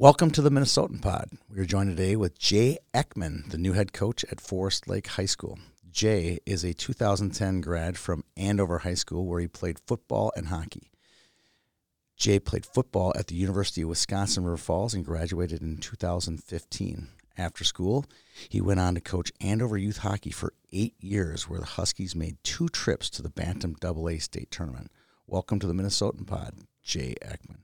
Welcome to the Minnesotan Pod. We are joined today with Jay Ekman, the new head coach at Forest Lake High School. Jay is a 2010 grad from Andover High School where he played football and hockey. Jay played football at the University of Wisconsin River Falls and graduated in 2015. After school, he went on to coach Andover youth hockey for eight years, where the Huskies made two trips to the Bantam AA state tournament. Welcome to the Minnesotan Pod, Jay Ekman.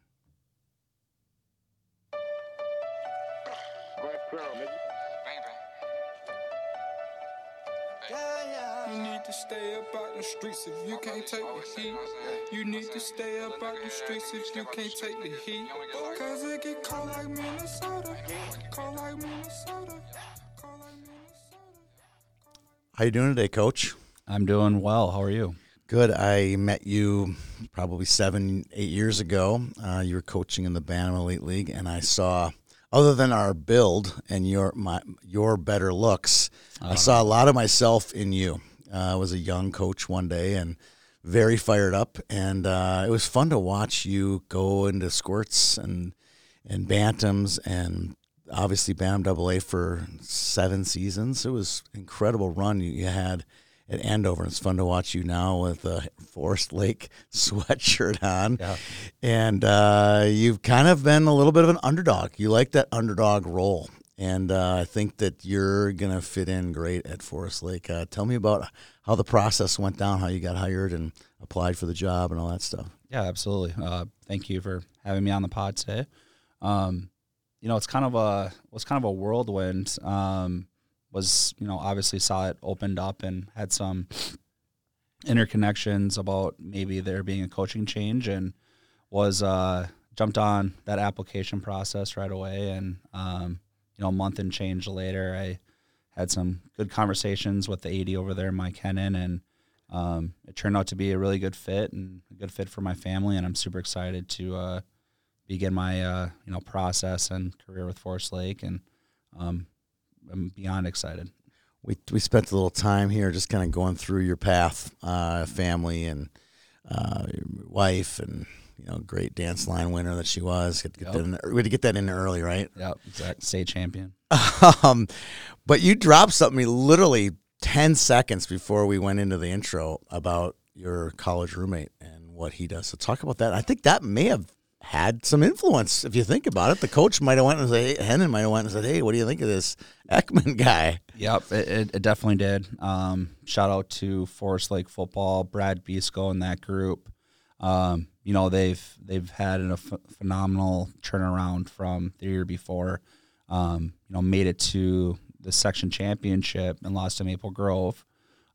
Stay up out the streets if you can't take the heat. You need to stay up out the streets if you can't take the heat. Cause it get cold like Minnesota. Cold like Minnesota. Cold like Minnesota. How you doing today, Coach? I'm doing well. How are you? Good. I met you probably seven, eight years ago. Uh, you were coaching in the Bantam Elite League, and I saw, other than our build and your my your better looks, I saw a lot of myself in you. Uh, I was a young coach one day and very fired up, and uh, it was fun to watch you go into squirts and and bantams and obviously Bam Double A for seven seasons. It was incredible run you, you had at Andover. It's fun to watch you now with a Forest Lake sweatshirt on, Yeah. and uh, you've kind of been a little bit of an underdog. You like that underdog role. And uh, I think that you're gonna fit in great at Forest Lake. Uh, tell me about how the process went down, how you got hired and applied for the job, and all that stuff. Yeah, absolutely. Uh, thank you for having me on the pod today. Um, you know, it's kind of a was kind of a whirlwind. Um, was you know obviously saw it opened up and had some interconnections about maybe there being a coaching change and was uh, jumped on that application process right away and um, you know a month and change later I had some good conversations with the AD over there Mike Hennon and um, it turned out to be a really good fit and a good fit for my family and I'm super excited to uh, begin my uh, you know process and career with Forest Lake and um, I'm beyond excited. we we spent a little time here just kind of going through your path, uh, family and uh, your wife, and you know, great dance line winner that she was. To get Yep. that in, we had to get that in early, right? Yep, exact state champion. um, but you dropped something literally ten seconds before we went into the intro about your college roommate and what he does. So talk about that. I think that may have had some influence if you think about it. The coach might have went and said, hey, Hennon might have went and said, "Hey, what do you think of this Ekman guy?" Yep, it, it, it definitely did. Um, shout out to Forest Lake football, Brad Bisco and that group. Um, you know they've they've had a ph- phenomenal turnaround from the year before. Um, you know made it to the section championship and lost to Maple Grove.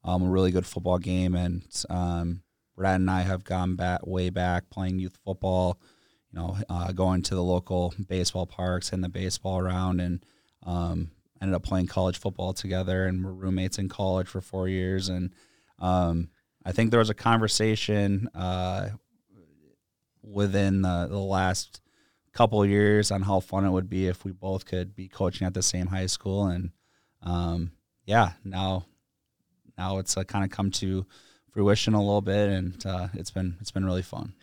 Um, a really good football game, and um, Brad and I have gone back way back playing youth football. You know, uh, going to the local baseball parks and the baseball around, and um, ended up playing college football together and we're roommates in college for four years and um, i think there was a conversation uh, within the, the last couple of years on how fun it would be if we both could be coaching at the same high school and um, yeah now now it's uh, kind of come to fruition a little bit and uh, it's been it's been really fun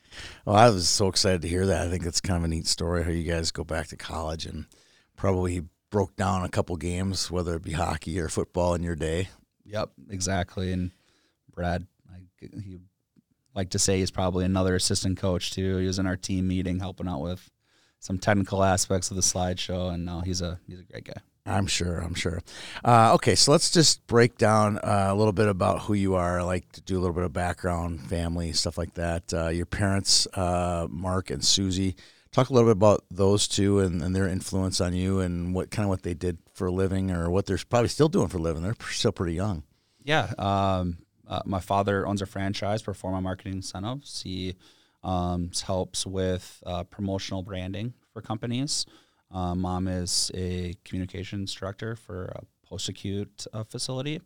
Well, I was so excited to hear that. I think it's kind of a neat story how you guys go back to college and probably broke down a couple games, whether it be hockey or football in your day. Yep, exactly. And Brad, he like to say he's probably another assistant coach too. He was in our team meeting helping out with some technical aspects of the slideshow, and now he's a he's a great guy. I'm sure. I'm sure. Uh, okay, so let's just break down uh, a little bit about who you are. I like to do a little bit of background, family, stuff like that. Uh, your parents, uh, Mark and Susie. Talk a little bit about those two and, and their influence on you, and what kind of what they did for a living, or what they're probably still doing for a living. They're still pretty young. Yeah, um, uh, my father owns a franchise, Performa Marketing Incentives. He um, helps with uh, promotional branding for companies. Uh, mom is a communications director for a post-acute uh, facility,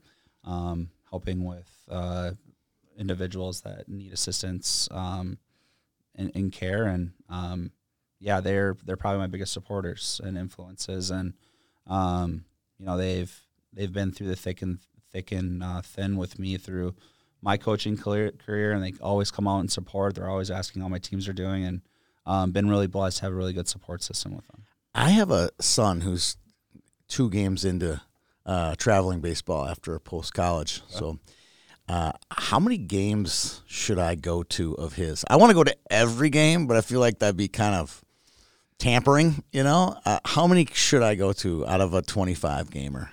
um, helping with uh, individuals that need assistance um, in, in care. And um, yeah, they're they're probably my biggest supporters and influences. And um, you know, they've they've been through the thick and thick and uh, thin with me through my coaching career, career, and they always come out and support. They're always asking how my teams are doing, and um, been really blessed to have a really good support system with them. I have a son who's two games into uh, traveling baseball after post college. So, uh, how many games should I go to of his? I want to go to every game, but I feel like that'd be kind of tampering. You know, uh, how many should I go to out of a twenty-five gamer?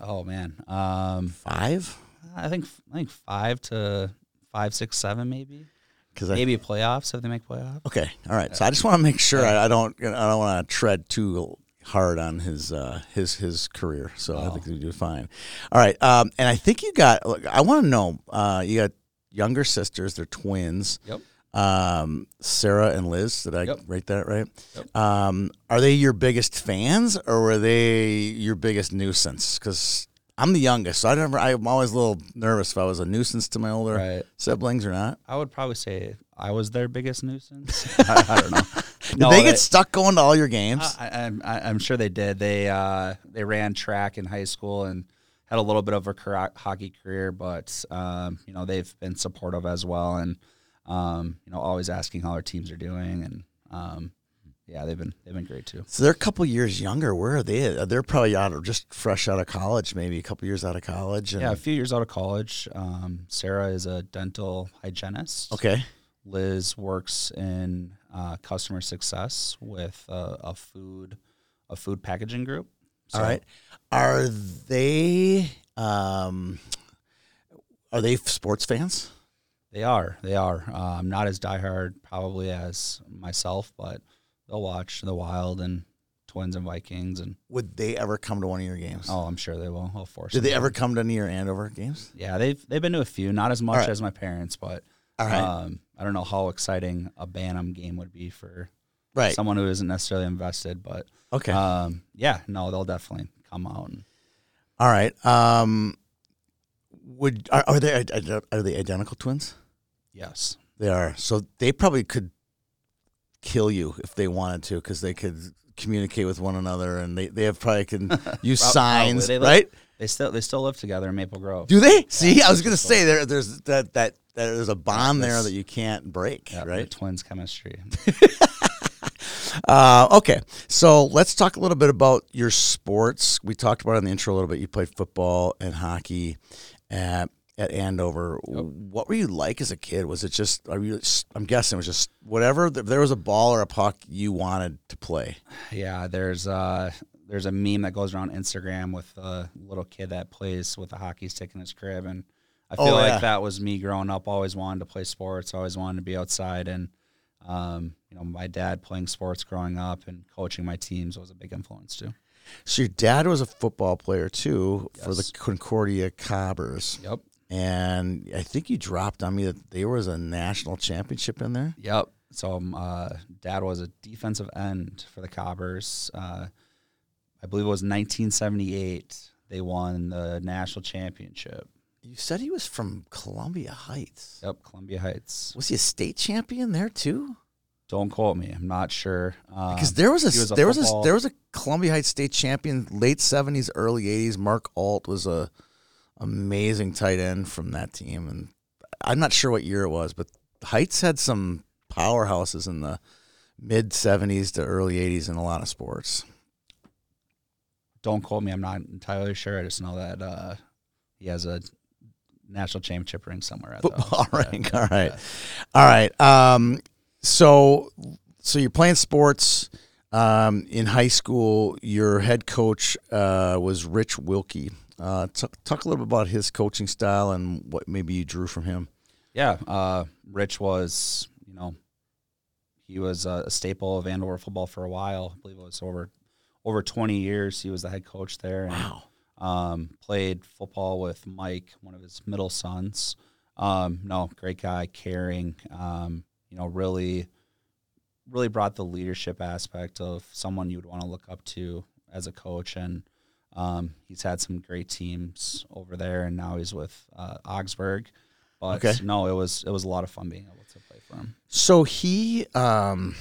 Oh man, um, Five? I think I think five to five, six, seven, maybe. Because I Maybe playoffs if they make playoffs. Okay, all right. So I just want to make sure I, I don't I don't want to tread too hard on his uh, his his career. So I think we do fine. All right, um, and I think you got. Look, I want to know. Uh, you got younger sisters. They're twins. Yep. Um, Sarah and Liz. Did I Yep. write that right? Yep. Um, are they your biggest fans or were they your biggest nuisance? Because I'm the youngest, so I never. I'm always a little nervous if I was a nuisance to my older Right. siblings or not. I would probably say I was their biggest nuisance. I, I don't know. Did No, they get stuck going to all your games? I, I'm sure they did. They uh, they ran track in high school and had a little bit of a hockey career, but um, you know they've been supportive as well, and um, you know always asking how our teams are doing, and um, yeah, they've been they've been great too. So they're a couple years younger. Where are they? They're probably out of just fresh out of college, maybe a couple years out of college. And, Yeah, a few years out of college. Um, Sarah is a dental hygienist. Okay. Liz works in uh, customer success with a, a food a food packaging group. All right. Are they um, are they sports fans? They are. They are. Um, not as diehard probably as myself, but they'll watch the Wild and Twins and Vikings, and Would they ever come to one of your games? oh, I'm sure they will. I'll force. Did they ever come to any of your Andover games? Yeah, they've they've been to a few, not as much right. as my parents, but All right. um, I don't know how exciting a Bantam game would be for right. someone who isn't necessarily invested, but okay. um, yeah, no, they'll definitely come out. And, All right. Um, would are, are they are they identical twins? yes, They are. So they probably could kill you if they wanted to, because they could communicate with one another, and they, they have probably can use signs. They live- right? they still they still live together in Maple Grove. Do they? See, I was gonna say there there's that that there's a bond there that you can't break, Yeah, the right? twins chemistry. Uh, okay, so let's talk a little bit about your sports. We talked about it in the intro a little bit. You played football and hockey at at Andover. What were you like as a kid? Was it just? Are you? I'm guessing it was just whatever. If there was a ball or a puck you wanted to play. Yeah, there's uh there's a meme that goes around Instagram with a little kid that plays with a hockey stick in his crib, and I feel Oh, like yeah. that was me growing up. Always wanted to play sports. Always wanted to be outside, and um, you know, my dad playing sports growing up and coaching my teams was a big influence too. So your dad was a football player too for the Concordia Cobbers, Yep, and I think you dropped on me that there was a national championship in there. yep. So um, uh, dad was a defensive end for the Cobbers. Uh, I believe it was 1978. They won the national championship. You said he was from Columbia Heights. Yep, Columbia Heights. Was he a state champion there too? Don't quote me. I'm not sure. Um, Because there was a, was a there was a there was a Columbia Heights state champion late seventies, early eighties. Mark Alt was a amazing tight end from that team, and I'm not sure what year it was, but Heights had some powerhouses in the mid seventies to early eighties in a lot of sports. don't quote me. I'm not entirely sure. I just know that uh, he has a national championship ring somewhere. At the house. Football ring. yeah, All right. yeah. All right. Um, so, so you're playing sports um, in high school. Your head coach uh, was Rich Wilkie. Uh, t- talk a little bit about his coaching style and what maybe you drew from him. Yeah, uh, Rich was, you know, he was a, staple of Andover football for a while. I believe it was over over 20 years. He was the head coach there. And, Wow. Um, played football with Mike, one of his middle sons. Um, no, great guy, caring. Um, you know, really, really brought the leadership aspect of someone you'd want to look up to as a coach. And um, he's had some great teams over there, and now he's with uh, Augsburg. But Okay. no, it was it was a lot of fun being able to play for him. So he, um,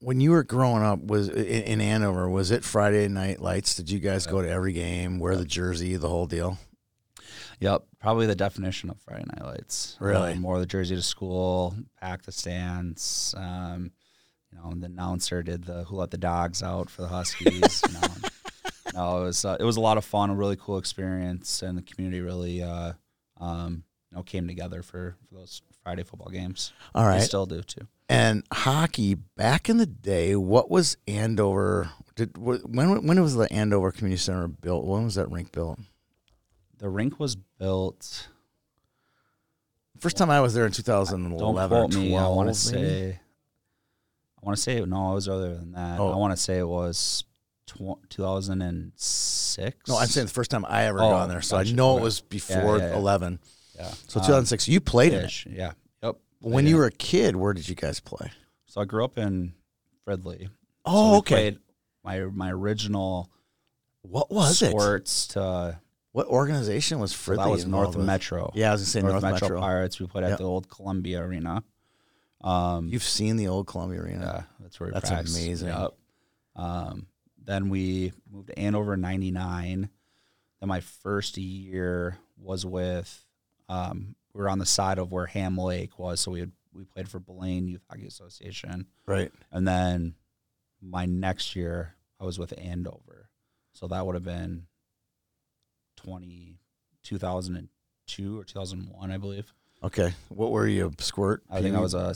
when you were growing up, was in, in Andover. Was it Friday night lights? Did you guys go to every game, wear the jersey, the whole deal? Yep, probably the definition of Friday Night Lights. Really? Um, wore the jersey to school, pack the stands. Um, you know, the announcer did the who let the dogs out for the Huskies. you know. No, it was uh, it was a lot of fun, a really cool experience, and the community really uh, um, you know came together for, for those Friday football games. All They still do too. And hockey back in the day, what was Andover? Did when when was the Andover Community Center built? When was that rink built? The rink was built. First time I was there in 2011 Don't 2011 quote me. I want to say. I want to say no. It was earlier than that. Oh. I want to say it was tw- 2006. No, I'm saying the first time I ever Oh, gone there, so I gotcha. know it was before yeah, yeah. 11. yeah. So Um, 2006. You played in it. Yeah. Yep. When Yeah. you were a kid, where did you guys play? So I grew up in Fridley. Oh, So okay. my my original What was it? sports to What organization was so that was North with? Metro. Yeah, I was gonna say North, North, Metro, Metro. Pirates. We played at the old Columbia Arena. Um, You've seen the old Columbia Arena. yeah, that's where That's practiced. amazing. Yep. Um, then we moved to Andover '99. Then my first year was with. Um, we were on the side of where Ham Lake was, so we had, we played for Blaine Youth Hockey Association. Right. And then my next year, I was with Andover. So that would have been 20, 2002 or 2001, I believe. Okay. What were you? Squirt. I think I Pee-wee? was a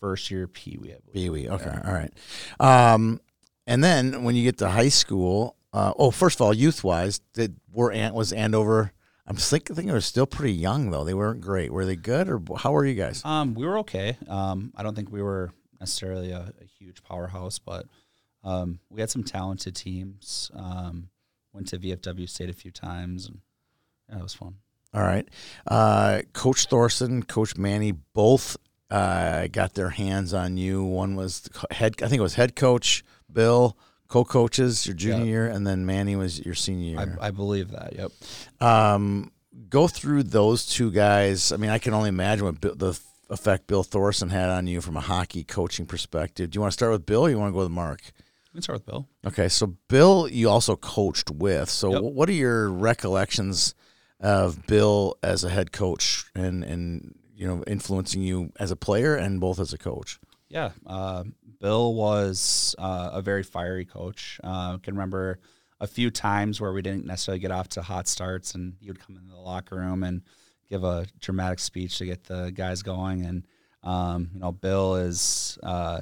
first year Pee Wee. I. Pee Wee. Okay. Yeah. All right. Um, and then when you get to high school, uh, oh, first of all, youth wise, did were Ant was Andover? I'm thinking, thinking they were still pretty young though. They weren't great. Were they good or how were you guys? Um, we were okay. Um, I don't think we were necessarily a, a huge powerhouse, but um, we had some talented teams. Um, went to VFW State a few times, and yeah, it was fun. All right. Uh, Coach Thorson, Coach Manny, both uh, got their hands on you. One was the head, I think it was head coach Bill, co-coaches your junior year, and then Manny was your senior year. I, I believe that. Yep. um, go through those two guys. I mean, I can only imagine what Bill, the effect Bill Thorson had on you from a hockey coaching perspective. Do you want to start with Bill or you want to go with Mark? We can start with Bill. Okay, so Bill, you also coached with. So, Yep. what are your recollections of Bill as a head coach and and you know influencing you as a player and both as a coach? Yeah, uh, Bill was uh, a very fiery coach. Uh, can remember a few times where we didn't necessarily get off to hot starts, and he would come into the locker room and give a dramatic speech to get the guys going. And um, you know, Bill is uh,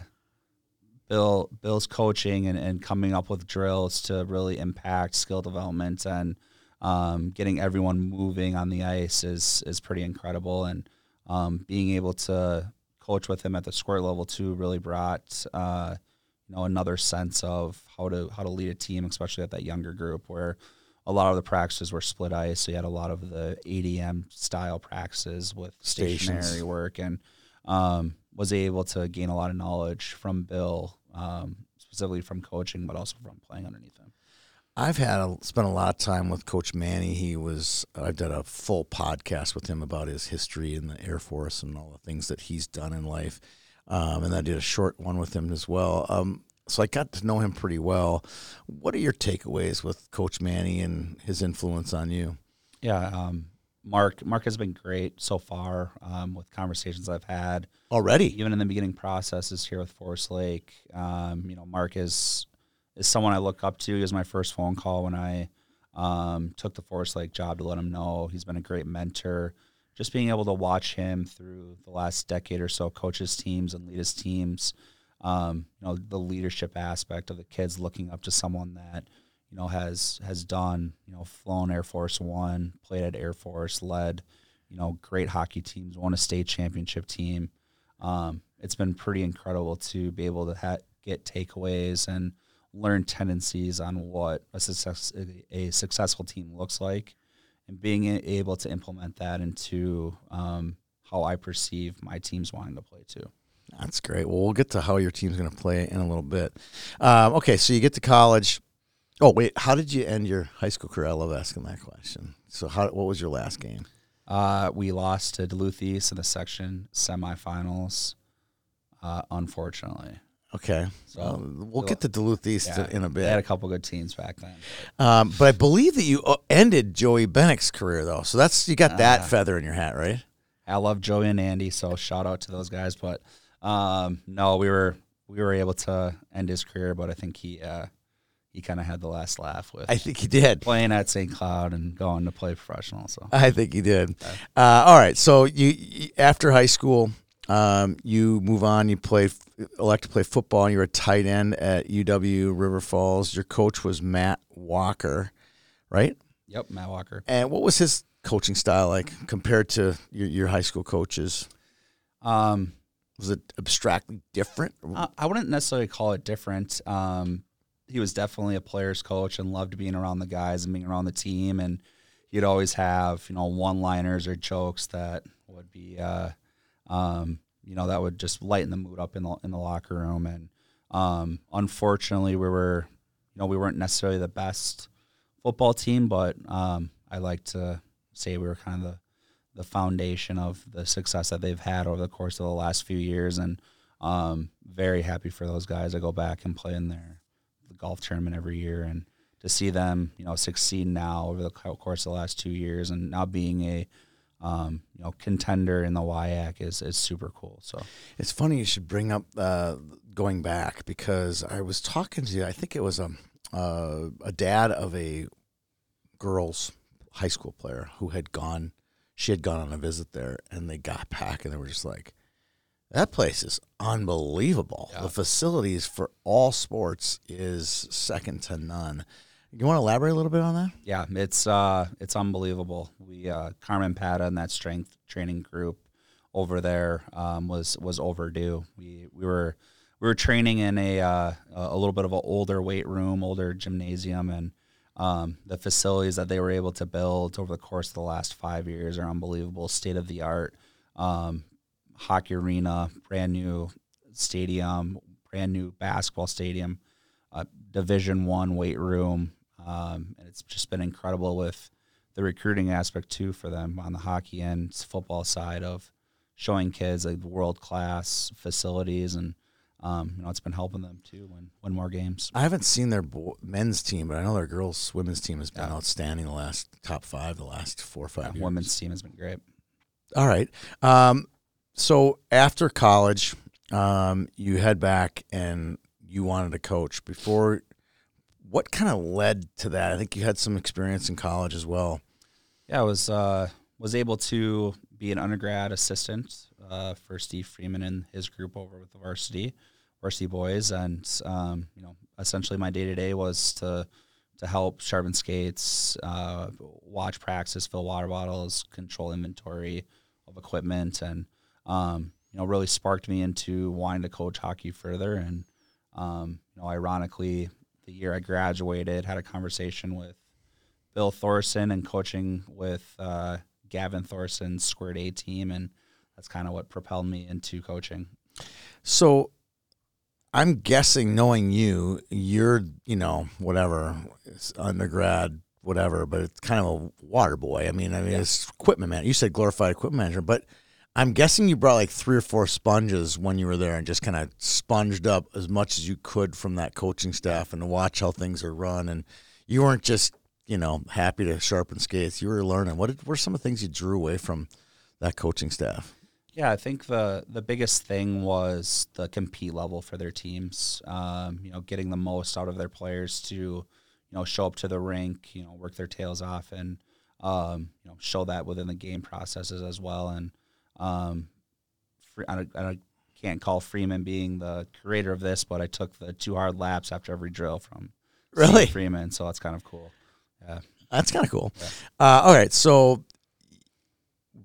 Bill Bill's coaching and, and coming up with drills to really impact skill development and um, getting everyone moving on the ice is is pretty incredible. And um, being able to coach with him at the squirt level too really brought uh, you know another sense of how to how to lead a team, especially at that younger group where a lot of the practices were split ice. So you had a lot of the ADM style practices with Stations. stationary work and um, was able to gain a lot of knowledge from Bill, um, specifically from coaching, but also from playing underneath him. I've had a, spent a lot of time with Coach Manny. He was I've done a full podcast with him about his history in the Air Force and all the things that he's done in life, um, and I did a short one with him as well. Um, so I got to know him pretty well. What are your takeaways with Coach Manny and his influence on you? Yeah, um, Mark Mark has been great so far um, with conversations I've had. Already, even in the beginning processes here with Forest Lake, um, you know, Mark is is someone I look up to. He was my first phone call when I um, took the Forest Lake job to let him know. He's been a great mentor. Just being able to watch him through the last decade or so, coach his teams and lead his teams. Um, you know, the leadership aspect of the kids looking up to someone that you know has has done you know flown Air Force One, played at Air Force, led you know great hockey teams, won a state championship team um, it's been pretty incredible to be able to ha- get takeaways and learn tendencies on what a, success, a successful team looks like and being able to implement that into um, how I perceive my teams wanting to play too. That's great. Well, we'll get to how your team's going to play in a little bit. Um, okay, so you get to college. Oh wait, how did you end your high school career? I love asking that question. So, how what was your last game? Uh, we lost to Duluth East in the section semifinals, uh, unfortunately. Okay, So, um, we'll get to Duluth East Yeah, in a bit. They had a couple good teams back then. Um, but I believe that you uh, ended Joey Benik's career though, so that's you got that Ah. feather in your hat, right? I love Joey and Andy, so shout out to those guys. But um, no, we were we were able to end his career, but I think he uh, he kind of had the last laugh with I think he did. playing at St. Cloud and going to play professional. So I think he did. Uh, all right. So you, you after high school, um, you move on. You play elect to play football. You're a tight end at UW River Falls. Your coach was Matt Walker, right? yep, Matt Walker. And what was his coaching style like compared to your, your high school coaches? Um, Was it abstractly different? I I wouldn't necessarily call it different. Um, he was definitely a player's coach and loved being around the guys and being around the team. And he'd always have, you know, one liners or jokes that would be, uh, um, you know, that would just lighten the mood up in the, in the locker room. And um, unfortunately, we were, you know, we weren't necessarily the best football team, but um, I like to say we were kind of the, the foundation of the success that they've had over the course of the last few years. And um, very happy for those guys. to go back and play in their the golf tournament every year, and to see them, you know, succeed now over the course of the last two years, and now being a um, you know contender in the WIAC is is super cool. So It's funny you should bring up uh, going back because I was talking to you. I think it was a uh, a dad of a girls high school player who had gone she had gone on a visit there and they got back and they were just like that place is unbelievable. Yeah. The facilities for all sports is second to none. You want to elaborate a little bit on that? yeah, it's uh, it's unbelievable. We uh, Carmen Pata and that strength training group over there um, was was overdue. We we were we were training in a uh, a little bit of an older weight room, older gymnasium, and um, the facilities that they were able to build over the course of the last five years are unbelievable, state of the art. Um, hockey arena, brand new stadium, brand new basketball stadium, uh, Division One weight room, um, and it's just been incredible with the recruiting aspect too for them on the hockey and football side of showing kids like world class facilities and um, you know it's been helping them too win win more games. I haven't seen their bo- men's team, but I know their girls' women's team has been Yeah. outstanding the last top five, the last four or five Yeah, years. women's team has been great. All right. Um, so after college, um, you head back and you wanted to coach. Before, what kind of led to that? I think you had some experience in college as well. Yeah, I was uh, was able to be an undergrad assistant uh, for Steve Freeman and his group over with the varsity varsity boys, and um, you know, essentially my day to day was to to help sharpen skates, uh, watch practice, fill water bottles, control inventory of equipment, and um, you know, really sparked me into wanting to coach hockey further. And um, you know, ironically, the year I graduated, had a conversation with Bill Thorson and coaching with uh, Gavin Thorson's Squirt A team, and that's kind of what propelled me into coaching. So I'm guessing, knowing you, you're, you know, whatever, it's undergrad, whatever, but it's kind of a water boy. I mean, I mean, it's equipment man. You said glorified equipment manager, but I'm guessing you brought like three or four sponges when you were there and just kind of sponged up as much as you could from that coaching staff and to watch how things are run. And you weren't just, you know, happy to sharpen skates. You were learning. What did, were some of the things you drew away from that coaching staff? Yeah, I think the the biggest thing was the compete level for their teams. Um, you know, getting the most out of their players to, you know, show up to the rink, you know, work their tails off, and um, you know, show that within the game processes as well. And um, I, I can't call Freeman being the creator of this, but I took the two hard laps after every drill from Steve Really? Freeman, so that's kind of cool. Yeah. That's kind of cool. Uh, all right, so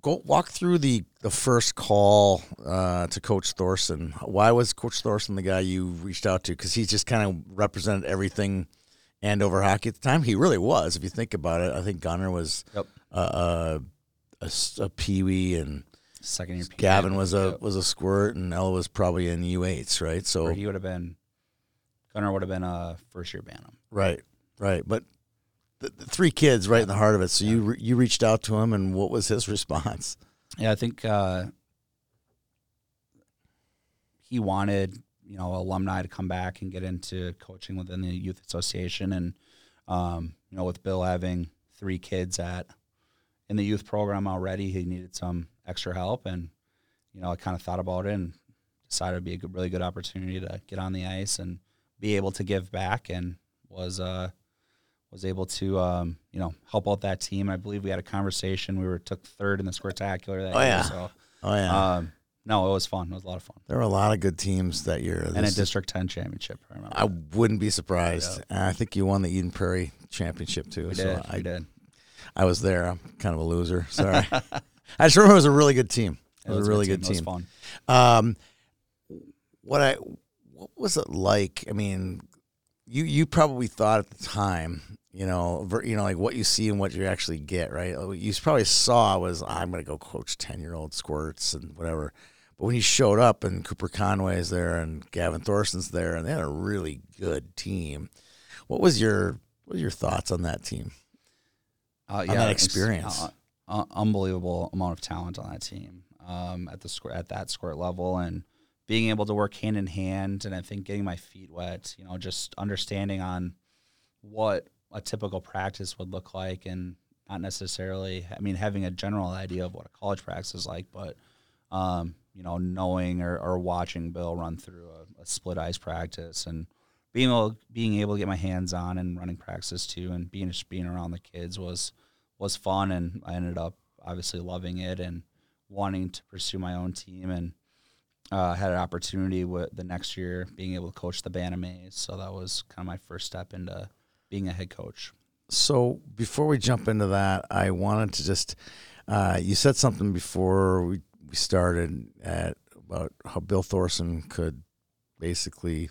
go walk through the the first call uh, to Coach Thorson. Why was Coach Thorson the guy you reached out to? Because he just kind of represented everything Andover hockey at the time. He really was. If you think about it, I think Gunner was Yep. uh, a, s- a peewee, and Second year. Gavin was a was a squirt, and Ella was probably in U eights, right? Or So he would have been Gunnar would have been a first year Bantam. right, right, but. The, the three kids right in the heart of it. So you re- you reached out to him, and what was his response? Yeah, I think uh, he wanted you know alumni to come back and get into coaching within the youth association, and um, you know with Bill having three kids at in the youth program already, he needed some extra help, and you know I kind of thought about it and decided it'd be a good, really good opportunity to get on the ice and be able to give back, and was uh, was able to um, you know help out that team. I believe we had a conversation. We were took third in the spectacular that Oh, year. yeah. So Oh yeah, um, no, it was fun. It was a lot of fun. there were a lot of good teams that year. and a District Ten championship. I remember. I wouldn't be surprised. And I think you won the Eden Prairie championship too. we so did. I, we did. I was there. I'm kind of a loser. Sorry. I just remember it was a really good team. It was, a really good It was team. fun. Um, what I what was it like? I mean, you you probably thought at the time, you know, ver, you know, like what you see and what you actually get, right? What you probably saw was I'm going to go coach ten year old squirts and whatever. But when you showed up and Cooper Conway's there and Gavin Thorson's there and they had a really good team, what was your what were your thoughts on that team? Uh, that it's, experience. uh, uh, unbelievable amount of talent on that team um, at the at that squirt level, and being able to work hand in hand, and I think getting my feet wet, you know, just understanding on what a typical practice would look like, and not necessarily, I mean, having a general idea of what a college practice is like, but um, you know, knowing or, or watching Bill run through a, a split ice practice and being able being able to get my hands on and running practices too, and being just being around the kids was was fun, and I ended up obviously loving it and wanting to pursue my own team, and uh, had an opportunity with the next year being able to coach the Bantam A's, so that was kind of my first step into being a head coach. So before we jump into that, I wanted to just uh, you said something before we, we started at about how Bill Thorson could basically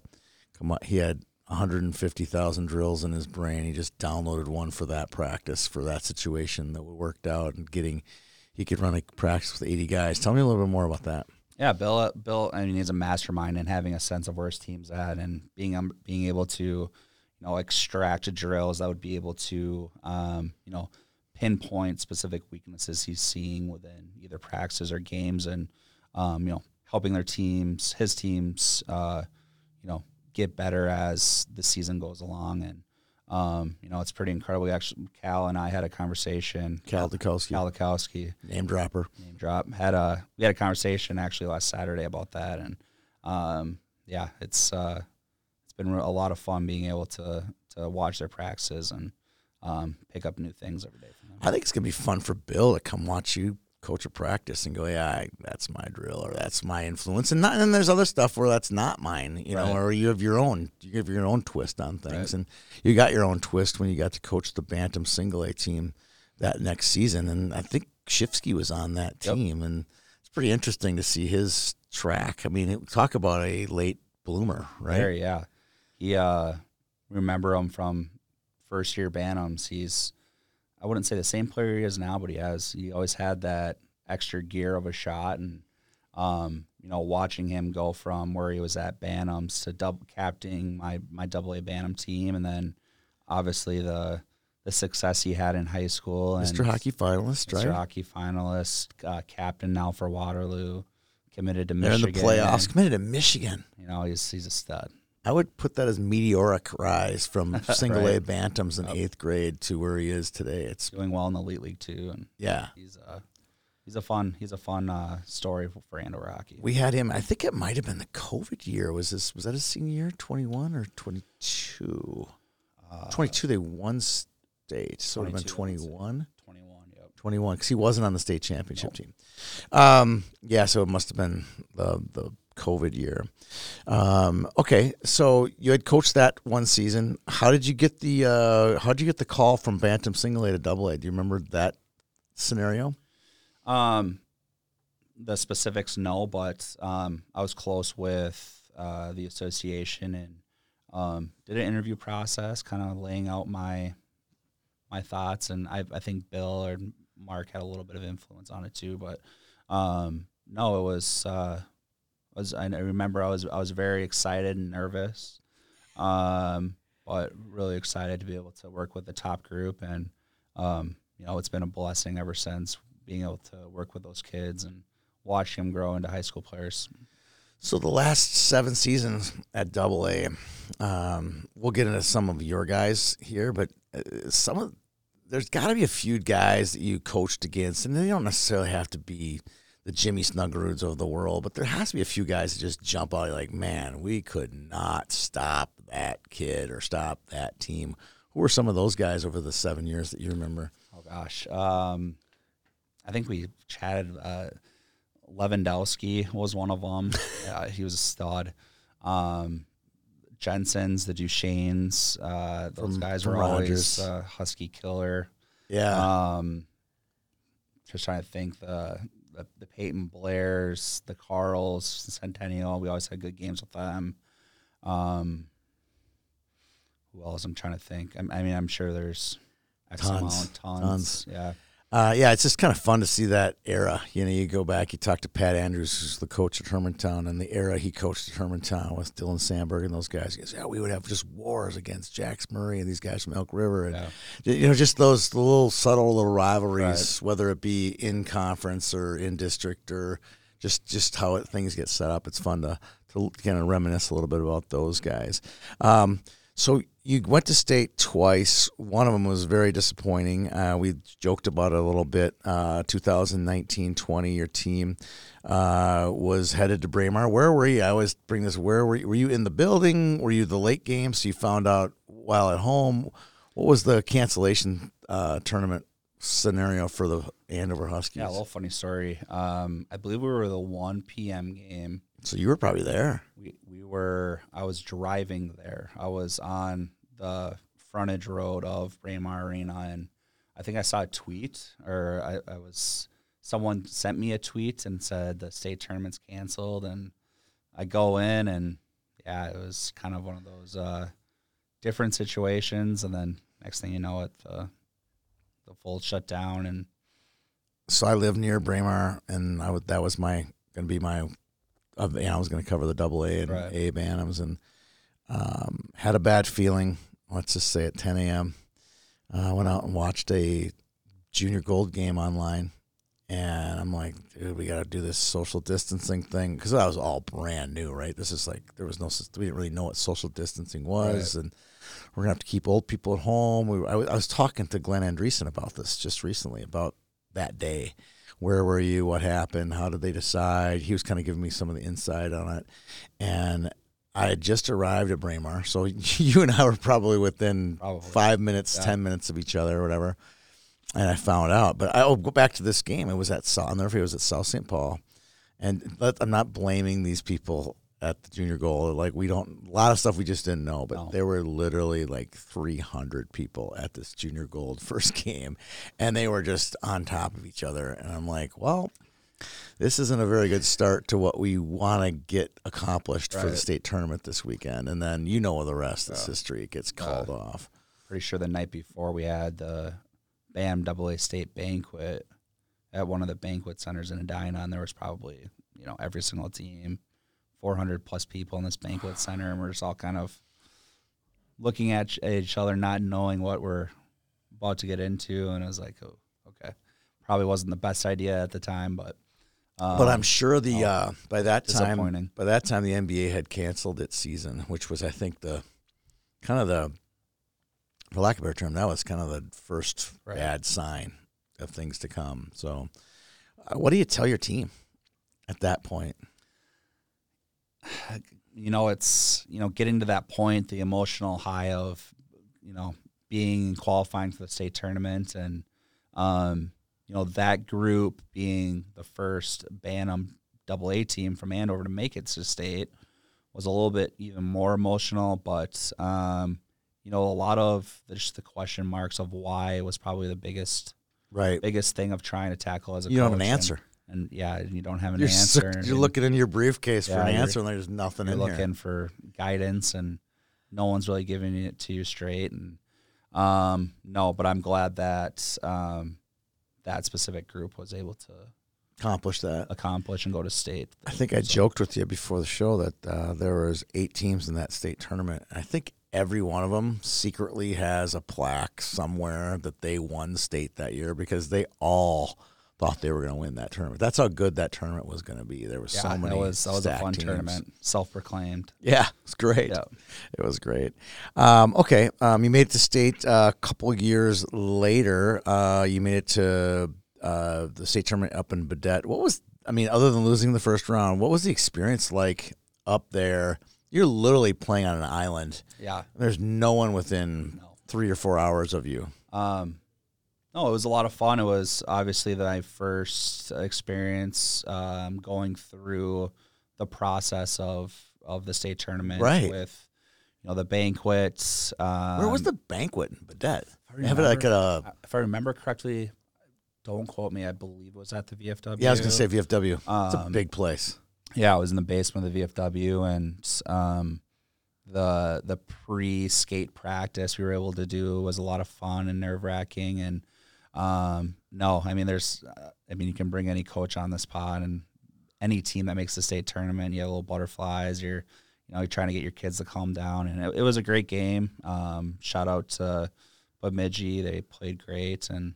come up. He had 150,000 drills in his brain. He just downloaded one for that practice for that situation that worked out and getting he could run a practice with 80 guys. Tell me a little bit more about that. Yeah, Bill. uh, Bill. I mean, he's a mastermind and having a sense of where his team's at, and being um, being able to, you know, extract drills that would be able to, um, you know, pinpoint specific weaknesses he's seeing within either practices or games, and um, you know, helping their teams, his teams, uh, you know, get better as the season goes along, and um, you know, it's pretty incredible. We actually, Cal and I had a conversation. Cal Dukowski, Cal Likowski, name dropper. name drop. Had a we had a conversation actually last Saturday about that, and um, yeah, it's uh, it's been a lot of fun being able to to watch their practices and um, pick up new things every day from them. I think it's gonna be fun for Bill to come watch you coach a practice and go, yeah, I, that's my drill or that's my influence, and not, and then there's other stuff where that's not mine, you know, or you have your own, you have your own twist on things, Right. and you got your own twist when you got to coach the Bantam Single A team that next season, and I think Shifsky was on that Yep. team, and it's pretty interesting to see his track. I mean, it- talk about a late bloomer, right? Very, yeah. He uh, remember him from first year Bantams. He's I wouldn't say the same player he is now, but he has he always had that extra gear of a shot and um, you know, watching him go from where he was at Bantams to double captaining my my double A Bantam team and then obviously the the success he had in high school and Mr. Hockey finalist, Mr. right? Hockey finalist, uh, captain now for Waterloo, committed to They're in the playoffs, committed to Michigan. You know, he's he's a stud. I would put that as meteoric rise from single A bantams in eighth grade to where he is today. It's doing well in the elite league too, and yeah. he's uh he's a fun he's a fun uh, story for, Andover hockey. We had him. I think it might have been the COVID year. Was this? Was that his senior year? Twenty one or twenty two? Uh, Twenty two. They won state, so it would have been 22, I would twenty one. Twenty one. Yep. 21 because he wasn't on the state championship team. Um, yeah, so it must have been the the COVID year. Um, okay, so you had coached that one season. How did you get the uh, How did you get the call from Bantam Single A to Double A? Do you remember that scenario? Um, the specifics no, but um, I was close with uh, the association and um, did an interview process, kind of laying out my my thoughts, and I, I think Bill or Mark had a little bit of influence on it too. But um, no, it was uh, was I remember I was I was very excited and nervous, um, but really excited to be able to work with the top group, and um, you know it's been a blessing ever since being able to work with those kids and watch them grow into high school players. So the last seven seasons at Double A, um, we'll get into some of your guys here, but uh, some of there's got to be a few guys that you coached against, and they don't necessarily have to be the Jimmy Snuggeruds of the world, but there has to be a few guys that just jump out like, man, we could not stop that kid or stop that team. Who were some of those guys over the seven years that you remember? Oh gosh, um, I think we chatted. Uh, Lewandowski was one of them. uh, he was a stud. Um, Jensen's, the Duchesnes, uh, those From- guys from were Rogers. always uh, Husky killer. Yeah. Um, just trying to think the, the the Peyton Blairs, the Carls, Centennial. We always had good games with them. Um, who else? I'm trying to think. I, I mean, I'm sure there's X Tons. amount, tons. Tons. Yeah. Uh, yeah, it's just kind of fun to see that era. You know, you go back, you talk to Pat Andrews, who's the coach at Hermantown, and the era he coached at Hermantown with Dylan Samberg and those guys. He goes, yeah, we would have just wars against Jax Murray and these guys from Elk River, and Yeah. you know, just those little subtle little rivalries, whether it be in conference or in district or just just how it, things get set up. It's fun to to kind of reminisce a little bit about those guys. Um, so you went to state twice. One of them was very disappointing. Uh, we joked about it a little bit. Uh, 2019-20, your team uh, was headed to Braemar. Where were you? I always bring this. Where were you? Were you in the building? Were you the late game? So you found out while at home. What was the cancellation uh, tournament scenario for the Andover Huskies? Yeah, a little funny story. Um, I believe we were the 1 p.m. game. So you were probably there. We we were. I was driving there. I was on the frontage road of Braemar Arena, and I think I saw a tweet, or I, I was someone sent me a tweet and said the state tournament's canceled, and I go in, and yeah, it was kind of one of those uh, different situations, and then next thing you know, it the the full shutdown, and so I live near Braemar, and I would, that was my going to be my. Uh, you know, I was going to cover the double A and Right. A Bantams, and um, had a bad feeling. Let's just say at 10 a.m. Uh, I went out and watched a junior gold game online, and I'm like, dude, we got to do this social distancing thing because that was all brand new, right? This is like there was no, we didn't really know what social distancing was, and we're gonna have to keep old people at home. We, I, was- I was talking to Glen Andresen about this just recently about that day. Where were you? What happened? How did they decide? He was kind of giving me some of the insight on it, and I had just arrived at Braemar, so you and I were probably within Probably. five minutes, Yeah. ten minutes of each other, or whatever. And I found out, but I'll oh, go back to this game. It was at South. I'll never forget, It was at South St. Paul, and I'm not blaming these people at the junior gold. Like we don't a lot of stuff we just didn't know, but No. there were literally like 300 people at this junior gold first game, and they were just on top of each other. And I'm like, well, this isn't a very good start to what we want to get accomplished for the state tournament this weekend. And then you know the rest. This history it gets called off. pretty sure the night before we had the BAM AA state banquet at one of the banquet centers in Edina, and there was probably you know every single team, 400 plus people in this banquet center, and we're just all kind of looking at each other, not knowing what we're about to get into, and I was like, oh, okay, probably wasn't the best idea at the time, but. Um, But I'm sure the uh, by that time by that time the NBA had canceled its season, which was I think the kind of the for lack of a better term, that was kind of the first Right. bad sign of things to come. So, uh, what do you tell your team at that point? You know, it's you know getting to that point, the emotional high of you know being qualifying for the state tournament, and um, you know that group being the first Bantam Double A team from Andover to make it to state was a little bit even more emotional. But um, you know, a lot of the, just the question marks of why was probably the biggest Right. biggest thing of trying to tackle as a You don't have coach, an answer. And, yeah, you don't have an You're, answer. you're looking in your briefcase for an answer, and there's nothing in there. you're in looking here. for guidance and no one's really giving it to you straight and um no but i'm glad that um that specific group was able to Accomplish that. accomplish and go to state I think I joked with you before the show that uh, there was eight teams in that state tournament. I think every one of them secretly has a plaque somewhere that they won state that year because they all thought they were going to win that tournament. That's how good that tournament was going to be. There was yeah, so many. that was that was a fun teams. tournament self-proclaimed Yeah, it's great. Yeah. It was great. Um, okay, um, you made it to state uh, a couple years later. Uh, you made it to uh, the state tournament up in Baudette. What was I mean, other than losing the first round, what was the experience like up there? You're literally playing on an island. Yeah. There's no one within No. three or four hours of you. Um, no, it was a lot of fun. It was obviously my first experience um, going through the process of of the state tournament Right. with you know the banquets. Um, Where was the banquet in Baudette? Have it like a if I remember correctly, don't quote me. I believe it was at the VFW. yeah. I was gonna say VFW. it's a Um, big place. Yeah, it was in the basement of the VFW, and um, the the pre skate practice we were able to do was a lot of fun and nerve wracking. And um, no, I mean, there's, uh, I mean, you can bring any coach on this pod and any team that makes the state tournament. You have little butterflies. You're, you know, you're trying to get your kids to calm down, and it, it was a great game. Um, shout out to Bemidji; they played great, and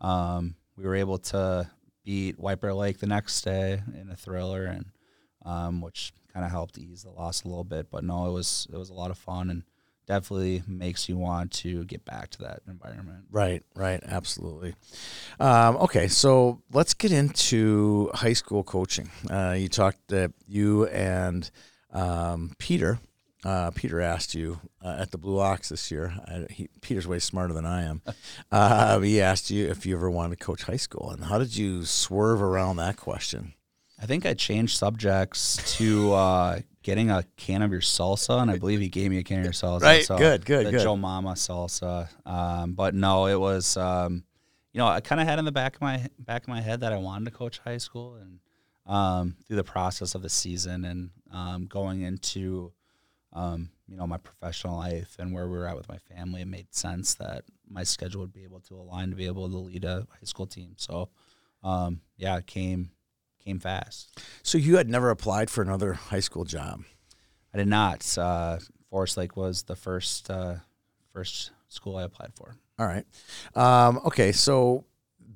um, we were able to beat Bear Lake the next day in a thriller, and um, which kind of helped ease the loss a little bit. But no, it was it was a lot of fun and definitely makes you want to get back to that environment. Right, right, absolutely. Um, okay, so let's get into high school coaching. Uh, you talked that you and um, Peter. Uh, Peter asked you uh, at the Blue Ox this year. I, he, Peter's way smarter than I am. Uh, he asked you if you ever wanted to coach high school, and how did you swerve around that question? I think I changed subjects to uh, getting a can of your salsa, and I believe he gave me a can of your salsa. Right, good, good, the good. Joe Mama salsa. Um, but no, it was. Um, you know, I kind of had in the back of my back of my head that I wanted to coach high school, and um, through the process of the season and um, going into, um, you know, my professional life and where we were at with my family, it made sense that my schedule would be able to align to be able to lead a high school team. So, um, yeah, it came came fast. So you had never applied for another high school job. I did not. Uh, Forest Lake was the first uh, first school I applied for. All right. Um, okay, so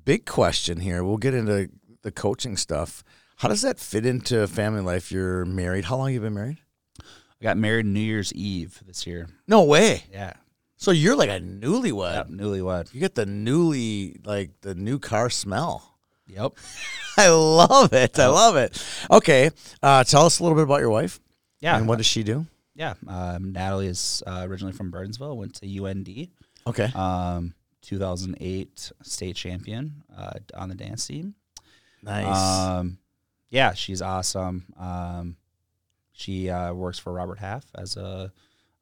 big question here. We'll get into the coaching stuff. How does that fit into family life? You're married. How long have you been married? I got married New Year's Eve this year. No way. Yeah, So you're like a newlywed. newlywed. You get the newly like the new car smell. Yep. I love it. I love it. Okay, uh, tell us a little bit about your wife. Yeah. And what does she do? Yeah. Um, Natalie is uh, originally from Burnsville. Went to UND. Okay. Um, 2008 state champion uh, on the dance team. Nice. Um, yeah, she's awesome. Um, she uh, works for Robert Half as a,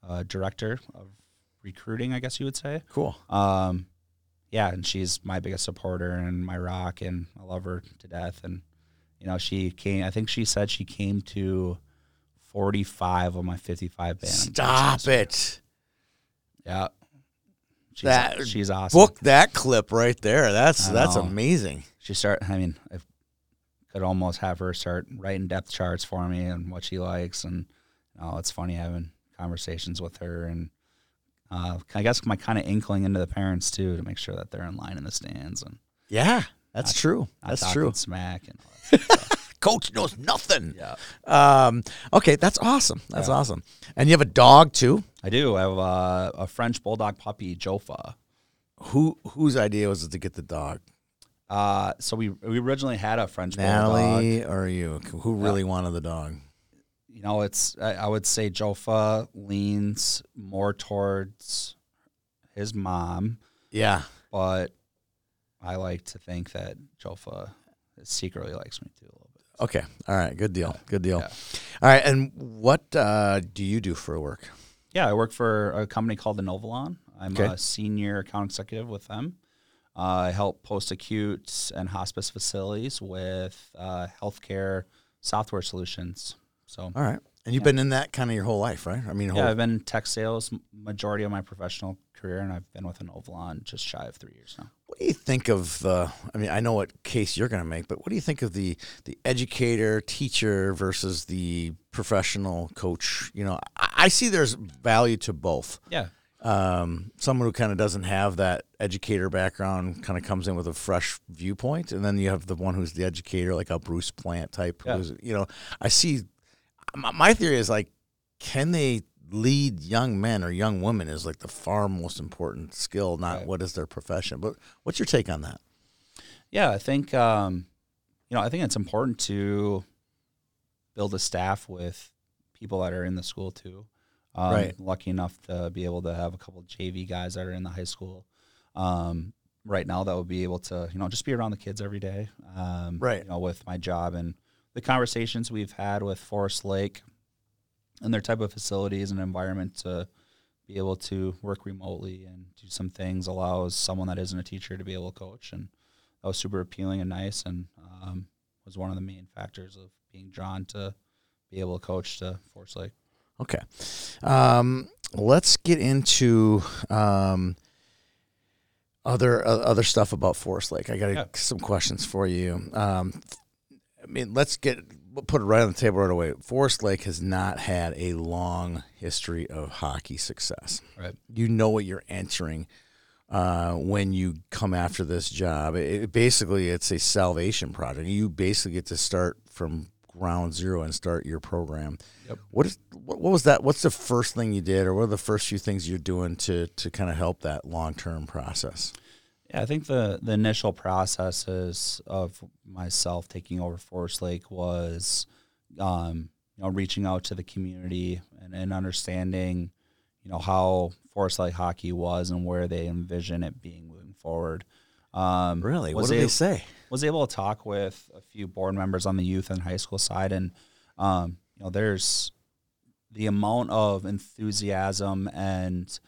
a director of recruiting, I guess you would say. cool. Um, yeah, and she's my biggest supporter and my rock, and I love her to death. And you know, she came. I think she said she came to forty-five of my fifty-five band. Stop it. Yeah, she's, That- she's awesome. Book that clip right there. That's that's amazing. She start. I mean, I could almost have her start writing depth charts for me and what she likes, and you know, it's funny having conversations with her and. Uh, I guess my kind of inkling into the parents too to make sure that they're in line in the stands and Yeah, that's true. That's talking true. smack and that. Coach knows nothing. yeah. Um, okay, that's awesome. That's Yeah. awesome. And you have a dog too. I do. I have uh, a French bulldog puppy, Jofa. Who whose idea was it to get the dog? Uh, so we we originally had a French bulldog. Natalie or you? Who really wanted the dog? You know, it's I, I would say Jofa leans more towards his mom, Yeah. but I like to think that Jofa secretly likes me too a little bit. Okay. All right. Good deal. Good deal. Yeah. All right. And what uh, do you do for work? Yeah, I work for a company called Inovalon. I'm Okay. a senior account executive with them. Uh, I help post acute and hospice facilities with uh, healthcare software solutions. So, All right. And you've been in that kind of your whole life, right? I mean, yeah, whole, I've been in tech sales majority of my professional career, and I've been with Inovalon just shy of three years now. what do you think of the? I mean, I know what case you're going to make, but what do you think of the the educator, teacher versus the professional coach? You know, I, I see there's value to both. Yeah, um, someone who kind of doesn't have that educator background kind of comes in with a fresh viewpoint, and then you have the one who's the educator, like a Bruce Plante type. Yeah. Who's, you know, I see. My, my theory is like, can they lead young men or young women is like the far most important skill, not Right. what is their profession. But what's your take on that? yeah. I think um, you know, I think it's important to build a staff with people that are in the school too. Um, Right. Lucky enough to be able to have a couple JV guys that are in the high school. Um, right now, that would be able to, you know, just be around the kids every day. Um, Right. You know, with my job and the conversations we've had with Forest Lake and their type of facilities and environment to be able to work remotely and do some things allows someone that isn't a teacher to be able to coach and that was super appealing and nice and um, was one of the main factors of being drawn to be able to coach to Forest Lake. Okay. Um, let's get into um, other uh, other stuff about Forest Lake. I got Yeah. some questions for you. Um, I mean, let's get we'll put it right on the table right away. Forest Lake has not had a long history of hockey success. Right. You know what you're entering uh, when you come after this job. It, it- basically, it's a salvation project. You basically get to start from ground zero and start your program. Yep. What is what, what was that? What's the first thing you did, or what are the first few things you're doing to to kind of help that long term process? Yeah, I think the the initial processes of myself taking over Forest Lake was, um, you know, reaching out to the community and, and understanding, you know, how Forest Lake hockey was and where they envision it being moving forward. Um, Really, what did they say? was able to talk with a few board members on the youth and high school side, and um, you know, there's the amount of enthusiasm and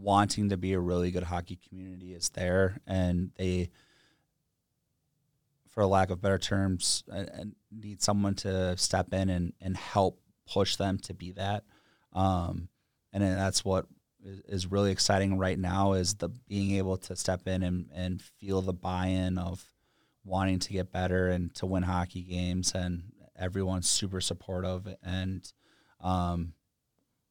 wanting to be a really good hockey community is there, and they, for lack of better terms, uh, need someone to step in and and help push them to be that. Um, and that's what is- is really exciting right now is the being able to step in and, and feel the buy-in of wanting to get better and to win hockey games and everyone's super supportive and um,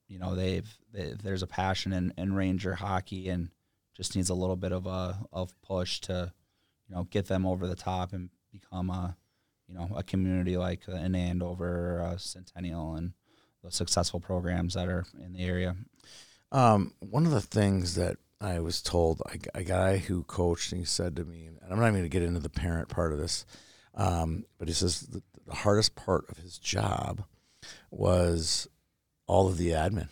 you know they've they, there's a passion in, in ranger hockey and just needs a little bit of a of push to you know get them over the top and become a you know a community like an Andover or a Centennial and the successful programs that are in the area. Um, one of the things that I was told, a, a guy who coached, and he said to me, and I'm not even going to get into the parent part of this, um, but he says the, the hardest part of his job was all of the admin.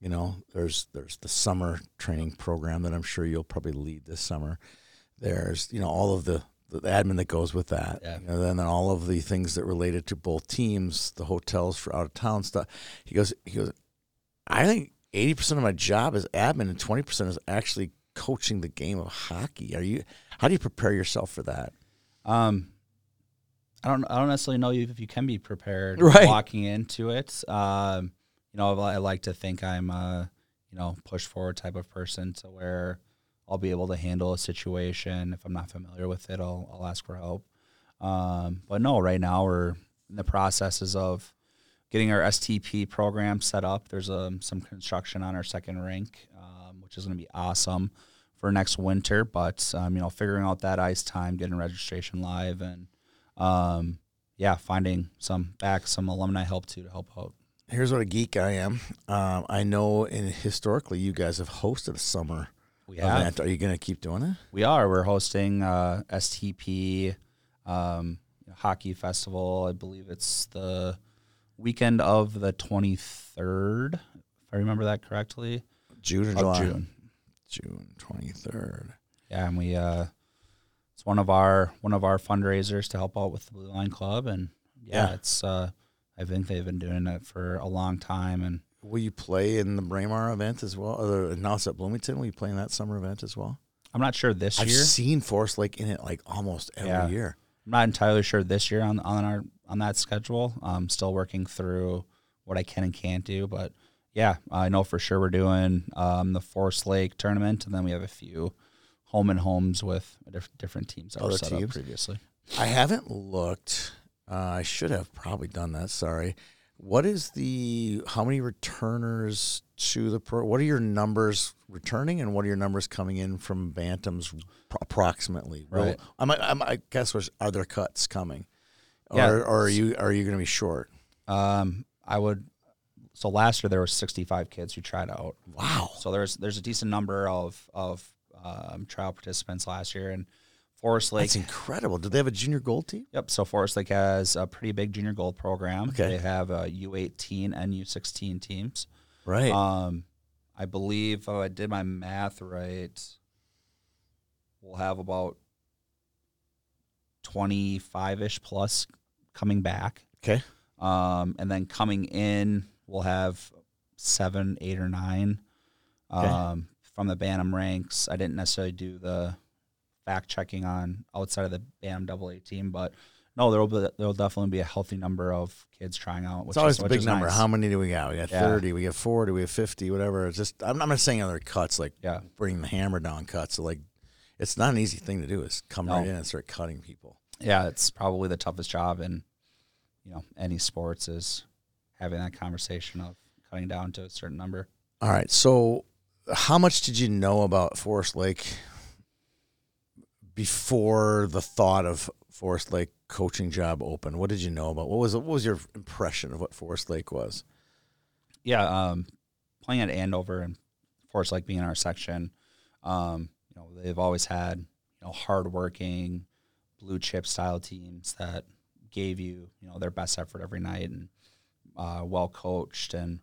You know, there's there's the summer training program that I'm sure you'll probably lead this summer. There's you know all of the the admin that goes with that, Yeah. and then all of the things that related to both teams, the hotels for out of town stuff. He goes, he goes, I think eighty percent of my job is admin, and twenty percent is actually coaching the game of hockey. Are you? How do you prepare yourself for that? Um, I don't. I don't necessarily know if you can be prepared Right. walking into it. Um, you know, I like to think I'm a you know push forward type of person to where I'll be able to handle a situation if I'm not familiar with it. I'll I'll ask for help. Um, but no, right now we're in the processes of getting our STP program set up. There's um, some construction on our second rink, um, which is going to be awesome for next winter. But um, you know, figuring out that ice time, getting registration live, and um, yeah, finding some back some alumni help too to help out. Here's what a geek I am. Um, I know, in historically, you guys have hosted a summer We have, event. Are you going to keep doing it? we are. We're hosting uh, STP um, hockey festival. I believe it's the weekend of the 23rd, if I remember that correctly. June or July? June. June twenty third. Yeah, and we uh, it's one of our one of our fundraisers to help out with the Blue Line Club, and yeah, Yeah. it's uh, I think they've been doing it for a long time, and Will you play in the Braemar event as well? Or now it's at Bloomington. Will you play in that summer event as well? I'm not sure this year. I've seen Forest Lake in it like almost every Yeah. year. I'm not entirely sure this year on on our on that schedule. I'm still working through what I can and can't do, but yeah, I know for sure we're doing um, the Forest Lake tournament, and then we have a few home and homes with diff- different teams that were Other set teams? up previously. I haven't looked. Uh, I should have probably done that. Sorry. What is the how many returners to the pro? What are your numbers returning, and what are your numbers coming in from bantams pro- approximately? Right. I might, I might I guess was are there cuts coming, Yeah. or, or are you are you going to be short? Um, I would. So last year there were 65 kids who tried out. Wow. So there's there's a decent number of of um, trial participants last year, and Forest Lake. That's incredible. Do they have a junior gold team? Yep. So Forest Lake has a pretty big junior gold program. Okay. They have a U18 and U16 teams. Right. Um, I believe if I did my math right, we'll have about 25 ish plus coming back. okay. Um, and then coming in, we'll have seven, eight, or nine Okay. um, from the Bantam ranks. I didn't necessarily do the fact checking on outside of the Bantam double A team, but no, there will be there'll definitely be a healthy number of kids trying out. Which It's always is, a big number. nice. How many do we got? We got Yeah. 30, we got 40, we have 50, whatever. It's just, I'm, I'm not saying other cuts, like Yeah. bringing the hammer down cuts. So like, it's not an easy thing to do is come No. right in and start cutting people. yeah, it's probably the toughest job in you know any sports is having that conversation of cutting down to a certain number. All right. So, how much did you know about Forest Lake before the thought of Forest Lake coaching job open? What did you know about? What was what was your impression of what Forest Lake was? Yeah, um, playing at Andover and Forest Lake being in our section, um, you know they've always had you know hardworking, blue chip style teams that gave you you know their best effort every night and uh, well coached and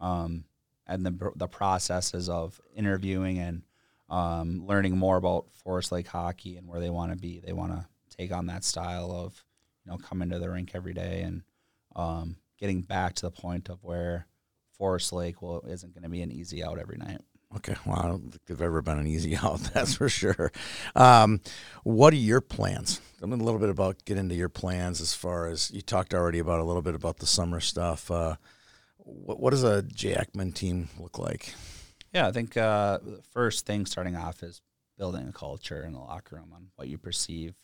um, and the the processes of interviewing and um, learning more about Forest Lake hockey and where they want to be. They want to take on that style of you know coming to the rink every day and um, getting back to the point of where Forest Lake isn't going to be an easy out every night. Okay, well, I don't think they've ever been an easy out. That's for sure. Um, what are your plans? Tell me a little bit about get into your plans as far as you talked already about a little bit about the summer stuff. Uh, what, what does a Jay Ekman team look like? Yeah, I think uh, the first thing starting off is building a culture in the locker room on what you perceive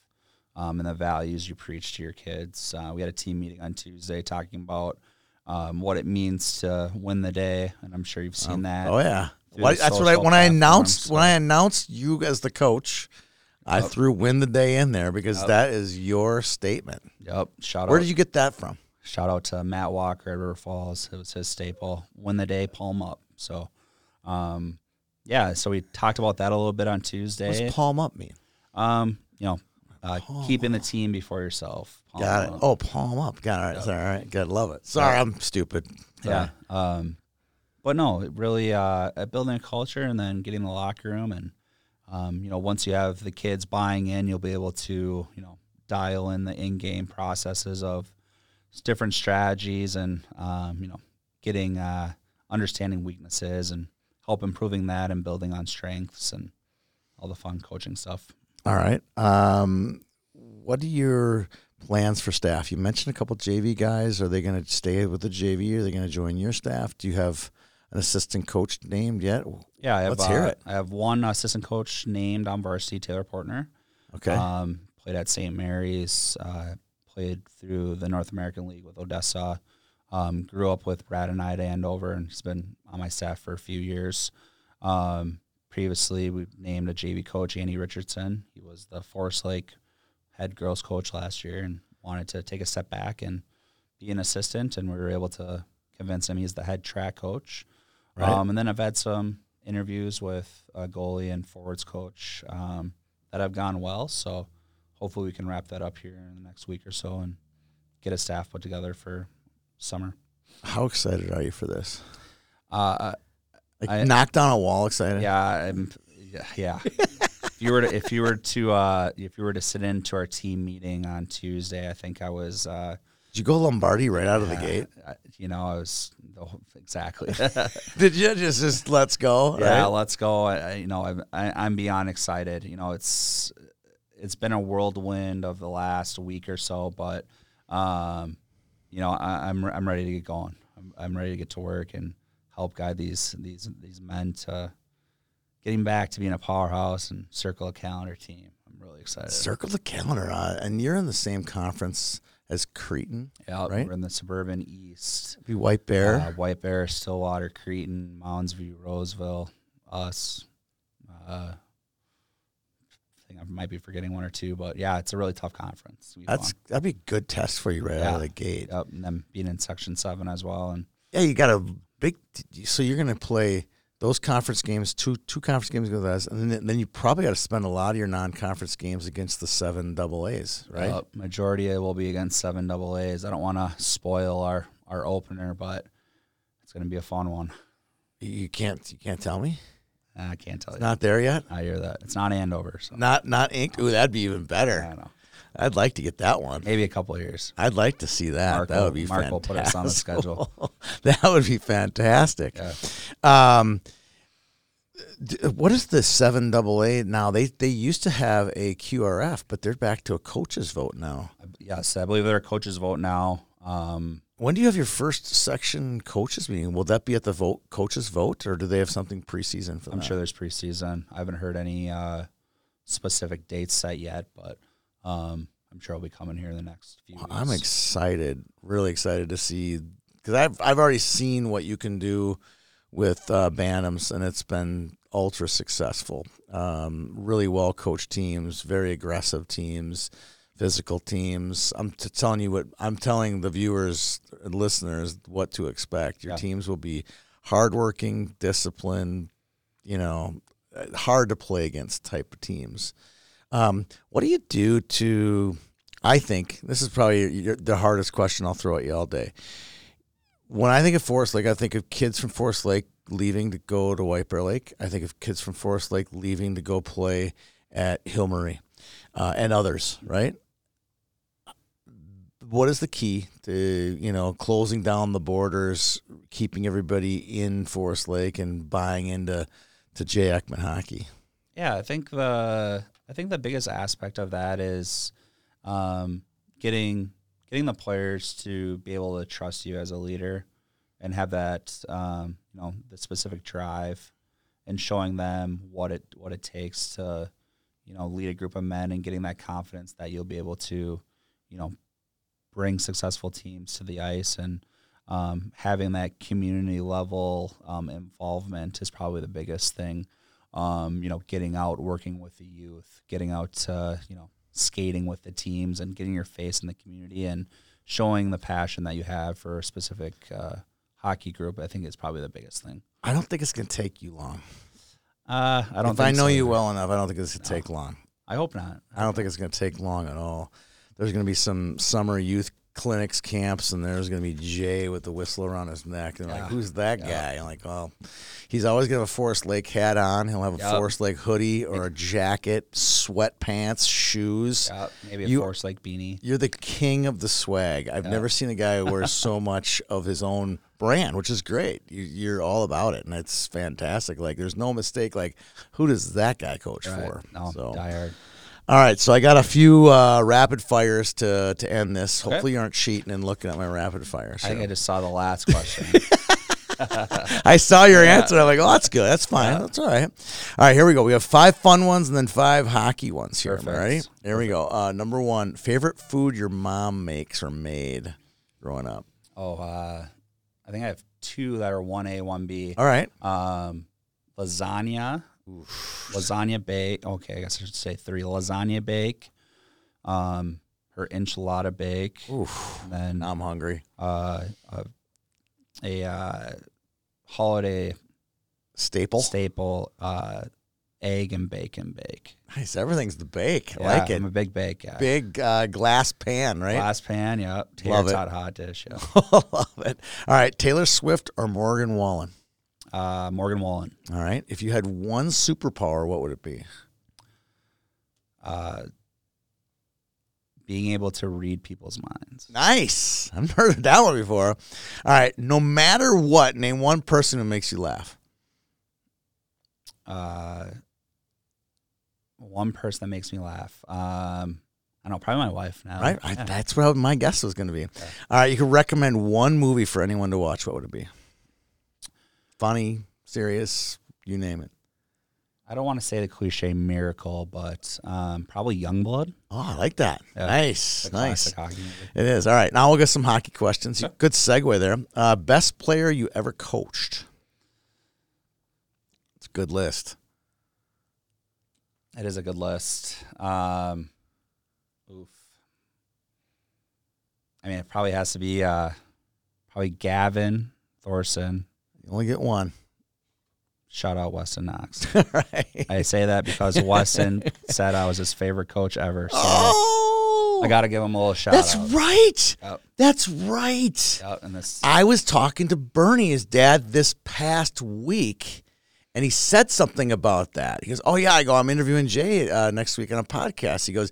um, and the values you preach to your kids. Uh, we had a team meeting on Tuesday talking about um, what it means to win the day, and I'm sure you've seen that. Oh yeah, the that's what I when I announced platforms, when I announced you as the coach, I Yep. threw "win the day" in there because Yep. that is your statement. Yep. Shout Where out. Where did you get that from? Shout out to Matt Walker at River Falls. It was his staple. Win the day, palm up. So, um, yeah. So we talked about that a little bit on What Tuesday. does palm up mean? Um, you know, uh, keeping the team before yourself. Palm Got it. up. Oh, palm up. Got it. All right. Sorry, all right. Good. Love it. Sorry, I'm stupid. yeah. Um, but no, it really uh, building a culture and then getting the locker room and um, you know once you have the kids buying in, you'll be able to you know dial in the in-game processes of different strategies and um, you know getting uh, understanding weaknesses and help improving that and building on strengths and all the fun coaching stuff. All right. Um, what are your plans for staff? You mentioned a couple JV guys. Are they going to stay with the JV? Are they going to join your staff? Do you have an assistant coach named yet? Yeah, I have, Let's hear uh, it. I have one assistant coach named on varsity, Taylor Portner. Okay. Um, played at St. Mary's. Uh, played through the North American League with Odessa. Um, grew up with Brad and I at Andover, and he's been on my staff for a few years. Um, previously, we named a JV coach, Andy Richardson. He was the Forest Lake head girls coach last year, and wanted to take a step back and be an assistant. And we were able to convince him he's the head track coach. Right. Um, and then I've had some interviews with a goalie and forwards coach um, that have gone well. So hopefully we can wrap that up here in the next week or so and get a staff put together for summer. How excited are you for this? Uh, Like I- knocked on a wall excited? yeah, I'm, yeah, yeah. if you were to, if you were to, uh, if you were to sit into our team meeting on Tuesday, I think I was, uh, Did you go Lombardi right out of the gate? I- you know, I was exactly. Did you just just let's go? Yeah, right? let's go. I, you know, I'm, I, I'm beyond excited. You know, it's it's been a whirlwind of the last week or so, but um, you know, I, I'm I'm ready to get going. I'm, I'm ready to get to work and help guide these these these men to getting back to being a powerhouse and circle a calendar team. I'm really excited. Circle the calendar, uh, and you're in the same conference as Cretin. yeah, right? we're in the suburban east. Be White Bear. Uh, White Bear, Stillwater, Cretin, Mounds View, Roseville, us. Uh, think I might be forgetting one or two, but yeah, it's a really tough conference. That's that'd be a good test for you right out of the gate. Yep, and then being in Section Seven as well, and Yeah, you got a big. So you're going to play those conference games, two two conference games with us, and then, then you probably got to spend a lot of your non-conference games against the seven double A's, right? Uh, majority will be against seven double A's. I don't want to spoil our our opener, but it's going to be a fun one. you can't you can't tell me. I can't tell It's you. not there yet. I hear that it's not Andover, so Not not inked. Ooh, that'd be even better. don't know. I'd like to get that one. Maybe a couple of years. I'd like to see that. Mark that will- would be Mark fantastic. will put us on the schedule. that would be fantastic. Yeah. Um, what is the seven double A now? They they used to have a QRF, but they're back to a coaches vote now. Yes, I believe they're a coaches vote now. Um, When do you have your first section coaches meeting? Will that be at the vote coaches vote, or do they have something preseason for I'm that? sure there's preseason. I haven't heard any uh, specific dates set yet, but um, I'm sure I'll be coming here in the next few weeks. I'm excited, really excited to see because I've I've already seen what you can do with uh, Bantams, and it's been ultra successful. Um, really well coached teams, very aggressive teams, physical teams. I'm t- telling you what I'm telling the viewers and listeners what to expect. Your Yeah. teams will be hardworking, disciplined, you know, hard to play against type of teams. Um, what do you do to? I think this is probably your, the hardest question I'll throw at you all day. When I think of Forest Lake, I think of kids from Forest Lake leaving to go to White Bear Lake. I think of kids from Forest Lake leaving to go play at Hill-Murray uh, and others. Right? What is the key to you know closing down the borders, keeping everybody in Forest Lake, and buying into to Jay Ekman hockey? Yeah, I think the I think the biggest aspect of that is um, getting getting the players to be able to trust you as a leader and have that um, you know the specific drive and showing them what it what it takes to you know lead a group of men and getting that confidence that you'll be able to you know bring successful teams to the ice and um, having that community level um, involvement is probably the biggest thing um, you know, getting out, working with the youth, getting out, uh, you know, skating with the teams and getting your face in the community and showing the passion that you have for a specific uh, hockey group, I think is probably the biggest thing. I don't think it's going to take you long. Uh, I don't if I know so you either. well enough, I don't think it's going to take long. I hope not. I don't think it's going to take long at all. There's going to be some summer youth clinics, camps, and there's going to be Jay with the whistle around his neck. And Yeah. like, who's that Yeah. guy? I'm like, oh, he's always going to have a Forest Lake hat on. He'll have a Yep. Forest Lake hoodie or a jacket, sweatpants, shoes. Yeah, maybe a You- Force Lake beanie. You're the king of the swag. I've Yeah. never seen a guy who wears so much of his own brand, which is great. You, you're all about it, and it's fantastic. Like, there's no mistake. Like, who does that guy coach Right. for? No, So- die hard. All right, so I got a few uh, rapid fires to to end this. Okay. Hopefully, you aren't cheating and looking at my rapid fires. I think I just saw the last question. I saw your answer. I'm like, oh, that's good. That's fine. That's all right. All right, here we go. We have five fun ones and then five hockey ones here. Am I Perfect. ready? Here we go. Uh, number one, favorite food your mom makes or made growing up. oh, uh, I think I have two that are 1A, 1B. All right. Um, lasagna, lasagna bake. Okay, I guess I should say three. Lasagna bake, um, her enchilada bake, Oof. and then I'm hungry. uh, a, a uh, holiday Staple. staple uh, egg and bacon bake. Nice. Everything's the bake. I Yeah, like it. I'm a big bake guy. Big uh, glass pan, right? Glass pan. Love Tater it. tot hot dish, yeah. Love it. All right. Taylor Swift or Morgan Wallen? Uh, Morgan Wallen. All right. If you had one superpower, what would it be? Uh, being able to read people's minds. Nice. I've heard of that one before. All right. No matter what, name one person who makes you laugh. Uh, one person that makes me laugh. Um, I don't know, probably my wife now. Right? I, that's what my guess was going to be. All right. You could recommend one movie for anyone to watch. What would it be? Funny, serious, you name it. I don't want to say the cliche miracle, but um, probably Youngblood. Oh, I like that. Yeah. Nice. Nice. classic hockey movie. It is. All right. Now we'll get some hockey questions. Good segue there. Uh, best player you ever coached? It's a good list. It is a good list. Um, oof. I mean, it probably has to be uh, probably Gavin Thorson. You only get one. shout out Weston Knox. right. I say that because Weston said I was his favorite coach ever. So Oh, I got to give him a little shout that's out. right. Yep. That's right. Yep, and this I was talking to Bernie, his dad, this past week, and he said something about that. He goes, "Oh yeah," I go, "I'm interviewing Jay uh, next week on a podcast." He goes,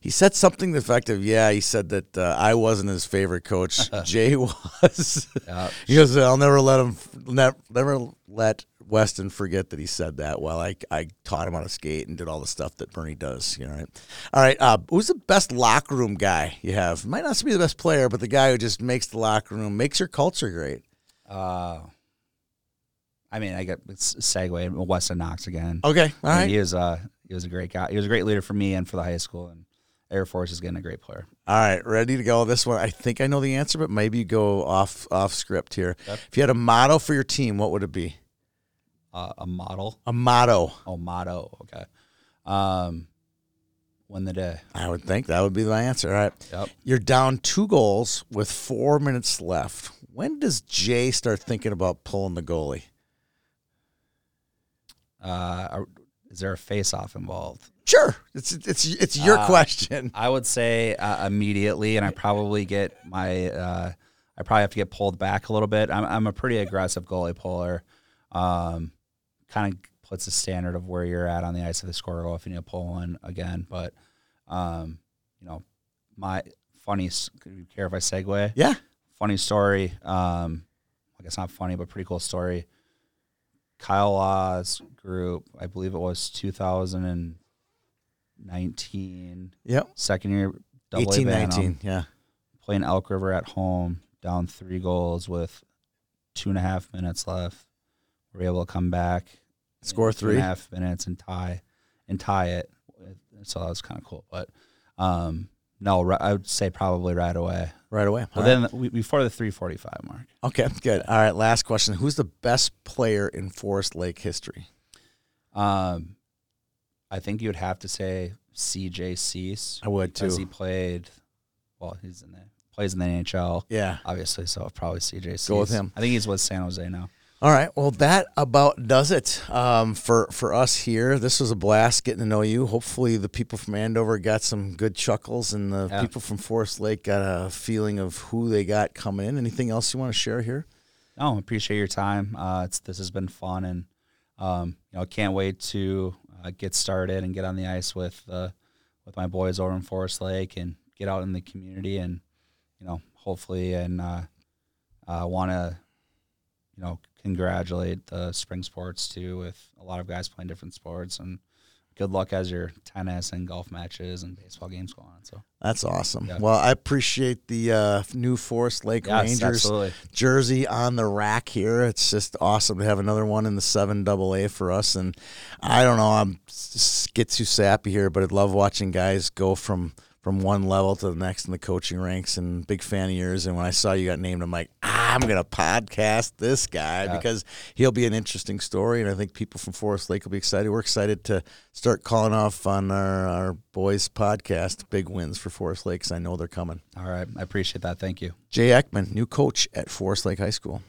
he said something to the effect of, "Yeah," he said that uh, I wasn't his favorite coach. Jay was. Yep. he goes, "I'll never let him, never, never let." Weston forget that he said that while I, I taught him how to skate and did all the stuff that Bernie does. You know, right? All right. Uh, who's the best locker room guy you have? Might not be the best player, but the guy who just makes the locker room, makes your culture great. Uh, I mean, I get segue Weston Knox again. Okay. All I mean, right. He was uh he was a great guy. He was a great leader for me and for the high school and Air Force is getting a great player. All right. Ready to go. This one, I think I know the answer, but maybe you go off off script here. Yep. If you had a motto for your team, what would it be? Uh, a model. A motto. Oh, motto. Okay. Um, win the day. I would think that would be my answer. All right. Yep. You're down two goals with four minutes left. When does Jay start thinking about pulling the goalie? Uh, is there a face off involved? Sure. It's it's it's your Uh, question. I would say uh, immediately, and I probably get my. Uh, I probably have to get pulled back a little bit. I'm, I'm a pretty aggressive goalie puller. Um, kind of puts the standard of where you're at on the ice if they score goal if you need to pull one again. But, um, you know, my funny. care if I segue? Yeah. Funny story. Um, I guess not funny, but pretty cool story. Kyle Law's group, I believe it was 2019 Yep. second year double 18, A 19. Yeah. playing Elk River at home, down three goals with two and a half minutes left. We're able to come back, Score two and three. a half minutes, and tie and tie it. So that was kind of cool. But um, no, I would say probably right away. Right away. All then we, before the three forty five mark. Okay. Good. All right. Last question. Who's the best player in Forest Lake history? um, I think you would have to say C.J. Suess I would because too. he played. Well, he's in the plays in the NHL. Yeah. obviously. So probably CJ. Go with him. I think he's with San Jose now. All right. Well, that about does it um, for for us here. This was a blast getting to know you. Hopefully, the people from Andover got some good chuckles, and the Yeah. people from Forest Lake got a feeling of who they got coming in. Anything else you want to share here? No, appreciate your time. Uh, it's this has been fun, and um, you know, can't wait to uh, get started and get on the ice with uh, with my boys over in Forest Lake and get out in the community, and you know, hopefully, and uh, uh, want to, you know, congratulate the spring sports too, with a lot of guys playing different sports, and good luck as your tennis and golf matches and baseball games go on. So That's awesome. Yeah. Well, I appreciate the uh, new Forest Lake yes, Rangers absolutely. jersey on the rack here. It's just awesome to have another one in the seven double A for us. And I don't know, I'm get too sappy here, but I love watching guys go from from one level to the next in the coaching ranks. And big fan of yours. And when I saw you got named, I'm like, ah, I'm gonna podcast this guy Yeah. because he'll be an interesting story. And I think people from Forest Lake will be excited. We're excited to start calling off on our, our boys podcast. Big wins for Forest Lake 'cause I know they're coming. All right, I appreciate that. Thank you. Jay Ekman, new coach at Forest Lake High School.